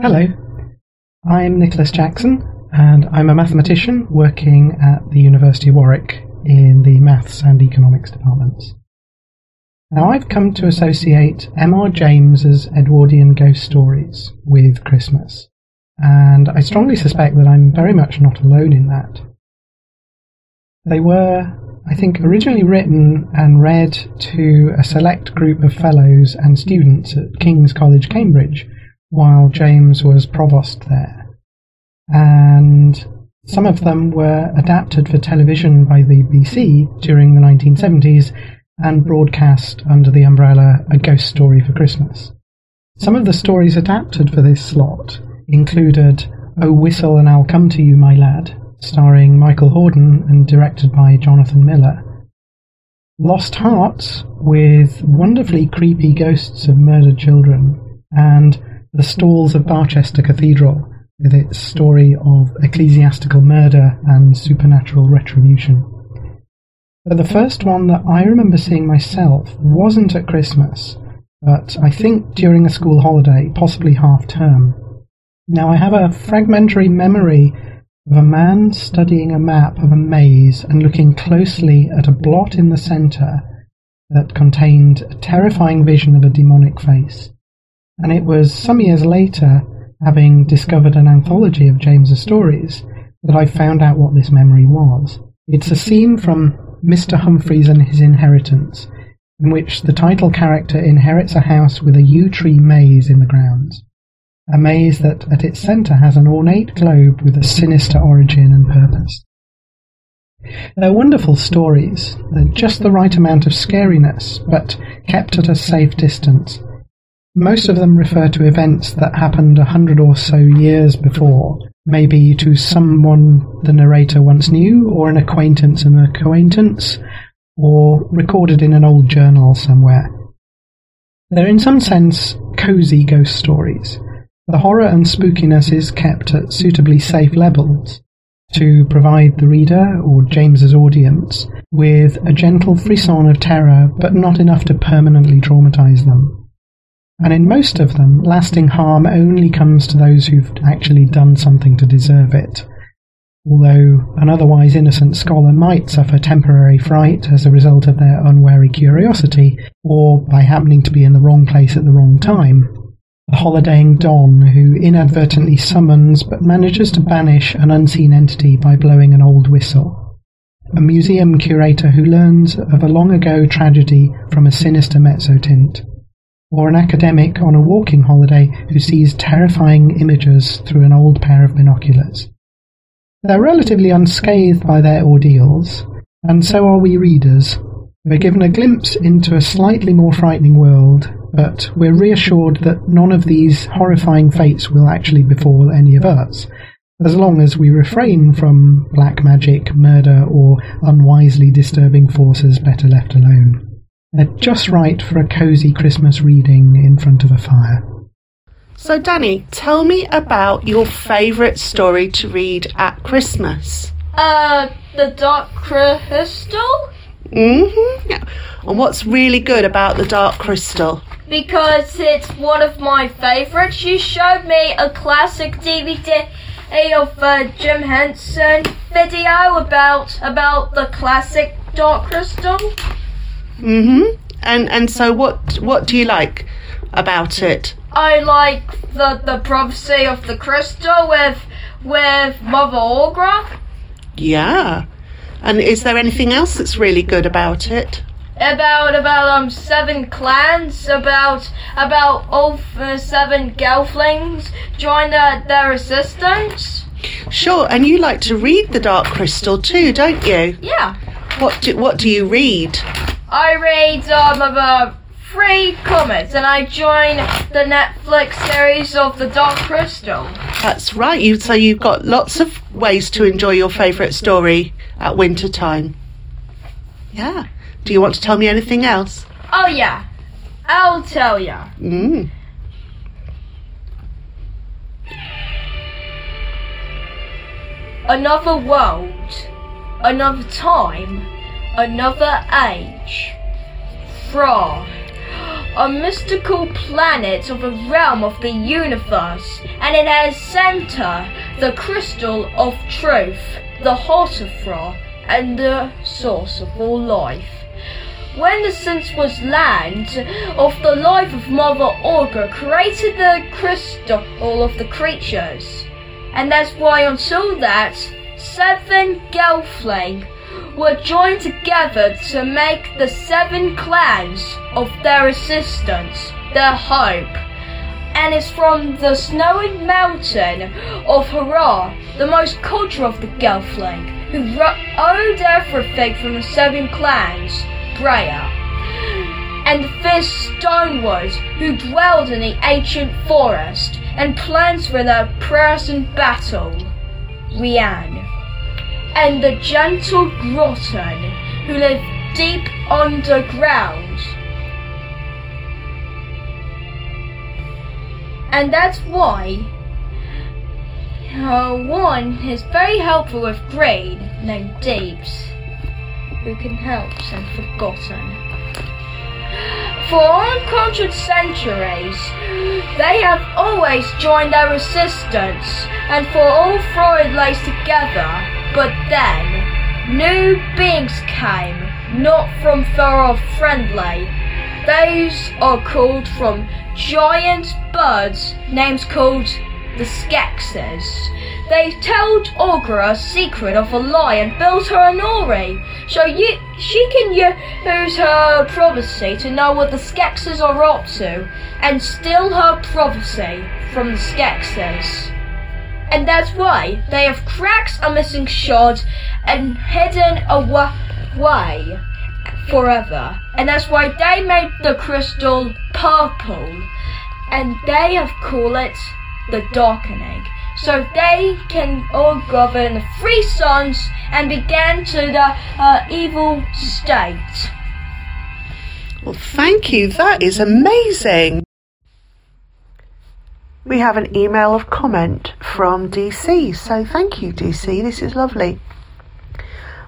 Hello, I'm Nicholas Jackson, and I'm a mathematician working at the University of Warwick in the Maths and Economics departments. Now, I've come to associate M.R. James's Edwardian ghost stories with Christmas, and I strongly suspect that I'm very much not alone in that. They were, I think, originally written and read to a select group of fellows and students at King's College, Cambridge, while James was provost there. And some of them were adapted for television by the BBC during the 1970s and broadcast under the umbrella A Ghost Story for Christmas. Some of the stories adapted for this slot included Oh Whistle and I'll Come to You, My Lad, starring Michael Hordern and directed by Jonathan Miller. Lost Hearts, with wonderfully creepy ghosts of murdered children, and The Stalls of Barchester Cathedral, with its story of ecclesiastical murder and supernatural retribution. But the first one that I remember seeing myself wasn't at Christmas, but I think during a school holiday, possibly half term. Now I have a fragmentary memory of a man studying a map of a maze and looking closely at a blot in the centre that contained a terrifying vision of a demonic face. And it was some years later, having discovered an anthology of James's stories, that I found out what this memory was. It's a scene from Mr. Humphreys and His Inheritance, in which the title character inherits a house with a yew tree maze in the grounds a maze that at its centre has an ornate globe with a sinister origin and purpose. They're wonderful stories, they're just the right amount of scariness, but kept at a safe distance. Most of them refer to events that happened a hundred or so years before, maybe to someone the narrator once knew, or an acquaintance of an acquaintance, or recorded in an old journal somewhere. They're in some sense cosy ghost stories, the horror and spookiness is kept at suitably safe levels to provide the reader, or James's audience, with a gentle frisson of terror, but not enough to permanently traumatize them. And in most of them, lasting harm only comes to those who've actually done something to deserve it. Although an otherwise innocent scholar might suffer temporary fright as a result of their unwary curiosity, or by happening to be in the wrong place at the wrong time, the holidaying Don who inadvertently summons but manages to banish an unseen entity by blowing an old whistle. A museum curator who learns of a long ago tragedy from a sinister mezzotint. Or an academic on a walking holiday who sees terrifying images through an old pair of binoculars. They're relatively unscathed by their ordeals, and so are we readers. We're given a glimpse into a slightly more frightening world but we're reassured that none of these horrifying fates will actually befall any of us, as long as we refrain from black magic, murder, or unwisely disturbing forces better left alone. They're just right for a cosy Christmas reading in front of a fire. So, Danny, tell me about your favourite story to read at Christmas. Uh, The Dark Crystal? Mm-hmm. Yeah. And what's really good about The Dark Crystal? because it's one of my favorites. You showed me a classic DVD of uh, Jim Henson video about about the classic Dark Crystal. Mhm. And and so what what do you like about it? I like the the prophecy of the crystal with with Mother Aughra. Yeah. And is there anything else that's really good about it? about about um seven clans, about about all seven gelflings join their, their resistance. Sure, and you like to read the Dark Crystal too, don't you? Yeah. What do what do you read? I read um about three comics, and I join the Netflix series of the Dark Crystal. That's right. You so you've got lots of ways to enjoy your favourite story at winter time. Yeah. Do you want to tell me anything else? Oh yeah, I'll tell ya. Mm. Another world, another time, another age. Thra. a mystical planet of a realm of the universe, and in its center the crystal of truth, the heart of Thra, and the source of all life. When the sense was land of the life of Mother Aughra created the crystal of the creatures. And that's why until that, seven Gelfling were joined together to make the seven clans of their assistance their hope. And it's from the snowy mountain of Ha'rar, the most cultural of the Gelfling, who owed everything from the seven clans, Brea. And the fierce Stonewood, who dwelled in the ancient forest and plans for their present battle, Rian and the gentle Grottan, who live deep underground. And that's why uh, one is very helpful with Grade named Deeps, who can help and forgotten. For uncultured centuries, they have always joined their resistance, and for all Freud lays together, but then, new beings came, not from far off friendly. Those are called from giant birds, names called the Skeksis. They told Aughra a secret of a lie and built her an Ori, so you, she can use her prophecy to know what the Skeksis are up to, and steal her prophecy from the Skeksis. And that's why they have cracked a missing shard and hidden away forever. And that's why they made the crystal purple. And they have called it the darkening. So they can all govern the three sons and begin to the uh, evil state. Well, thank you. That is amazing. We have an email of comment from DC, so thank you, DC. This is lovely.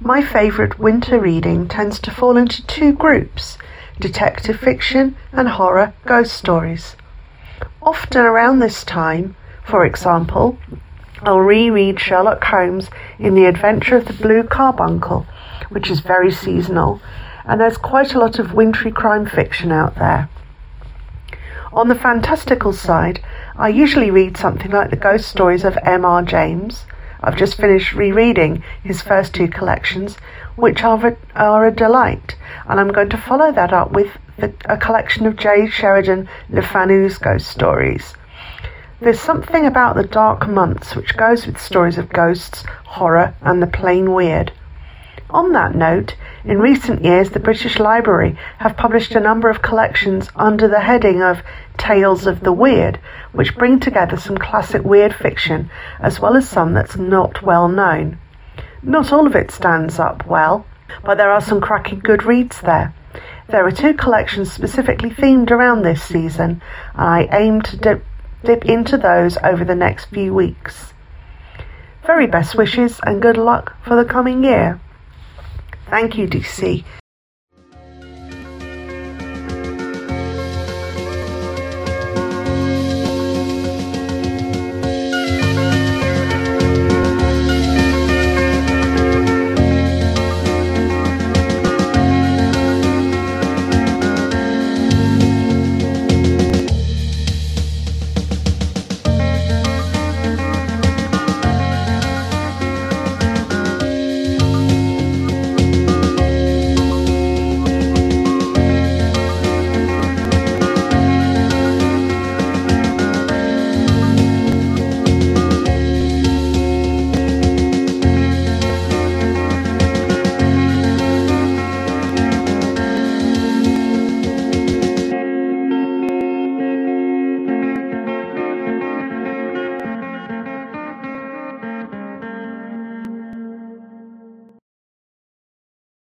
My favourite winter reading tends to fall into two groups detective fiction and horror ghost stories. Often around this time, for example, I'll reread Sherlock Holmes in The Adventure of the Blue Carbuncle, which is very seasonal, and there's quite a lot of wintry crime fiction out there. On the fantastical side, I usually read something like the ghost stories of M.R. James. I've just finished rereading his first two collections, which are, are a delight, and I'm going to follow that up with the, a collection of J. Sheridan Le Fanu's ghost stories. There's something about the dark months which goes with stories of ghosts, horror, and the plain weird. On that note, in recent years the British Library have published a number of collections under the heading of Tales of the Weird, which bring together some classic weird fiction as well as some that's not well known. Not all of it stands up well, but there are some cracking good reads there. There are two collections specifically themed around this season, and I aim to dip, dip into those over the next few weeks. Very best wishes and good luck for the coming year. Thank you, DC.